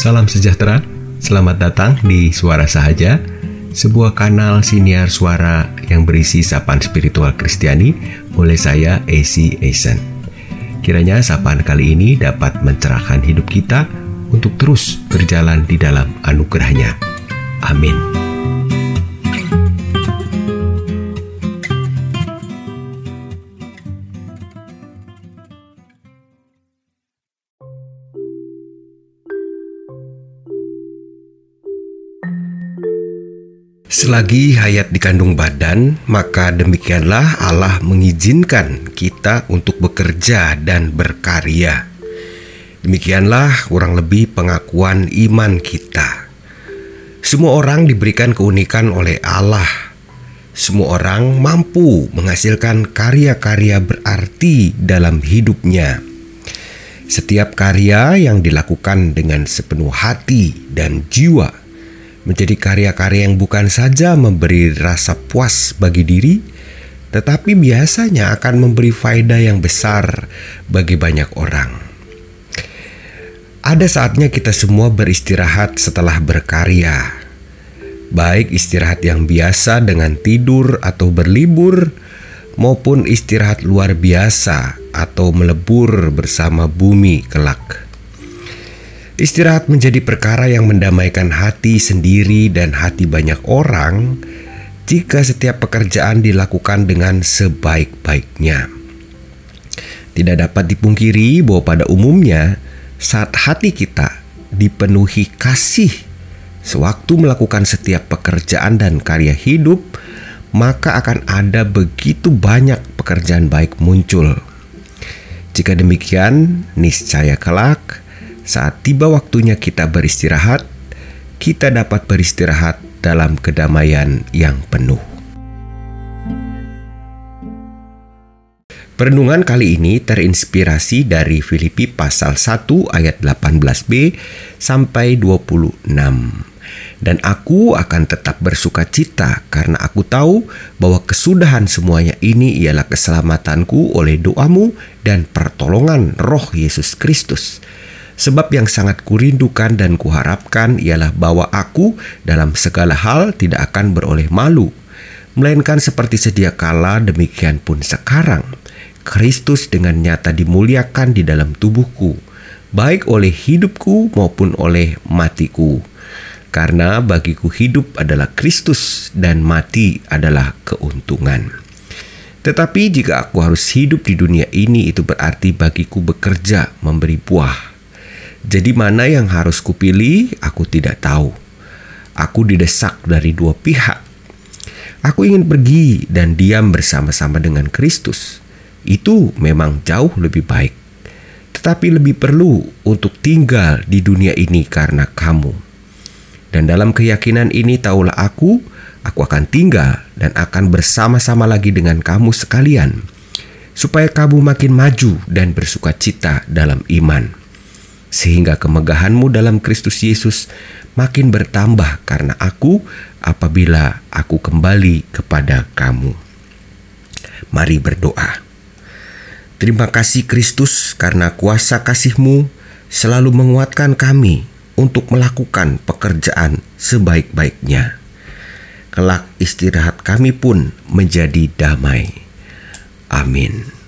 Salam sejahtera, selamat datang di Suara Sahaja, sebuah kanal siniar suara yang berisi sapaan spiritual Kristiani oleh saya, AC Eisen. Kiranya sapaan kali ini dapat mencerahkan hidup kita untuk terus berjalan di dalam anugerahnya. Amin. Selagi hayat dikandung badan, maka demikianlah Allah mengizinkan kita untuk bekerja dan berkarya. Demikianlah kurang lebih pengakuan iman kita. Semua orang diberikan keunikan oleh Allah. Semua orang mampu menghasilkan karya-karya berarti dalam hidupnya. Setiap karya yang dilakukan dengan sepenuh hati dan jiwa menjadi karya-karya yang bukan saja memberi rasa puas bagi diri, tetapi biasanya akan memberi faedah yang besar bagi banyak orang. Ada saatnya kita semua beristirahat setelah berkarya, baik istirahat yang biasa dengan tidur atau berlibur, maupun istirahat luar biasa atau melebur bersama bumi kelak. Istirahat menjadi perkara yang mendamaikan hati sendiri dan hati banyak orang jika setiap pekerjaan dilakukan dengan sebaik-baiknya. Tidak dapat dipungkiri bahwa pada umumnya saat hati kita dipenuhi kasih sewaktu melakukan setiap pekerjaan dan karya hidup, maka akan ada begitu banyak pekerjaan baik muncul. Jika demikian, niscaya kelak saat tiba waktunya kita beristirahat, kita dapat beristirahat dalam kedamaian yang penuh. Perenungan kali ini terinspirasi dari Filipi pasal 1 ayat 18b sampai 26. Dan aku akan tetap bersuka cita karena aku tahu bahwa kesudahan semuanya ini ialah keselamatanku oleh doamu dan pertolongan roh Yesus Kristus Sebab yang sangat kurindukan dan kuharapkan ialah bahwa aku dalam segala hal tidak akan beroleh malu, melainkan seperti sedia kala demikian pun sekarang. Kristus dengan nyata dimuliakan di dalam tubuhku, baik oleh hidupku maupun oleh matiku. Karena bagiku hidup adalah Kristus dan mati adalah keuntungan. Tetapi jika aku harus hidup di dunia ini itu berarti bagiku bekerja memberi buah jadi mana yang harus kupilih, aku tidak tahu. Aku didesak dari dua pihak. Aku ingin pergi dan diam bersama-sama dengan Kristus. Itu memang jauh lebih baik. Tetapi lebih perlu untuk tinggal di dunia ini karena kamu. Dan dalam keyakinan ini taulah aku, aku akan tinggal dan akan bersama-sama lagi dengan kamu sekalian. Supaya kamu makin maju dan bersuka cita dalam iman sehingga kemegahanmu dalam Kristus Yesus makin bertambah karena aku apabila aku kembali kepada kamu. Mari berdoa. Terima kasih Kristus karena kuasa kasihmu selalu menguatkan kami untuk melakukan pekerjaan sebaik-baiknya. Kelak istirahat kami pun menjadi damai. Amin.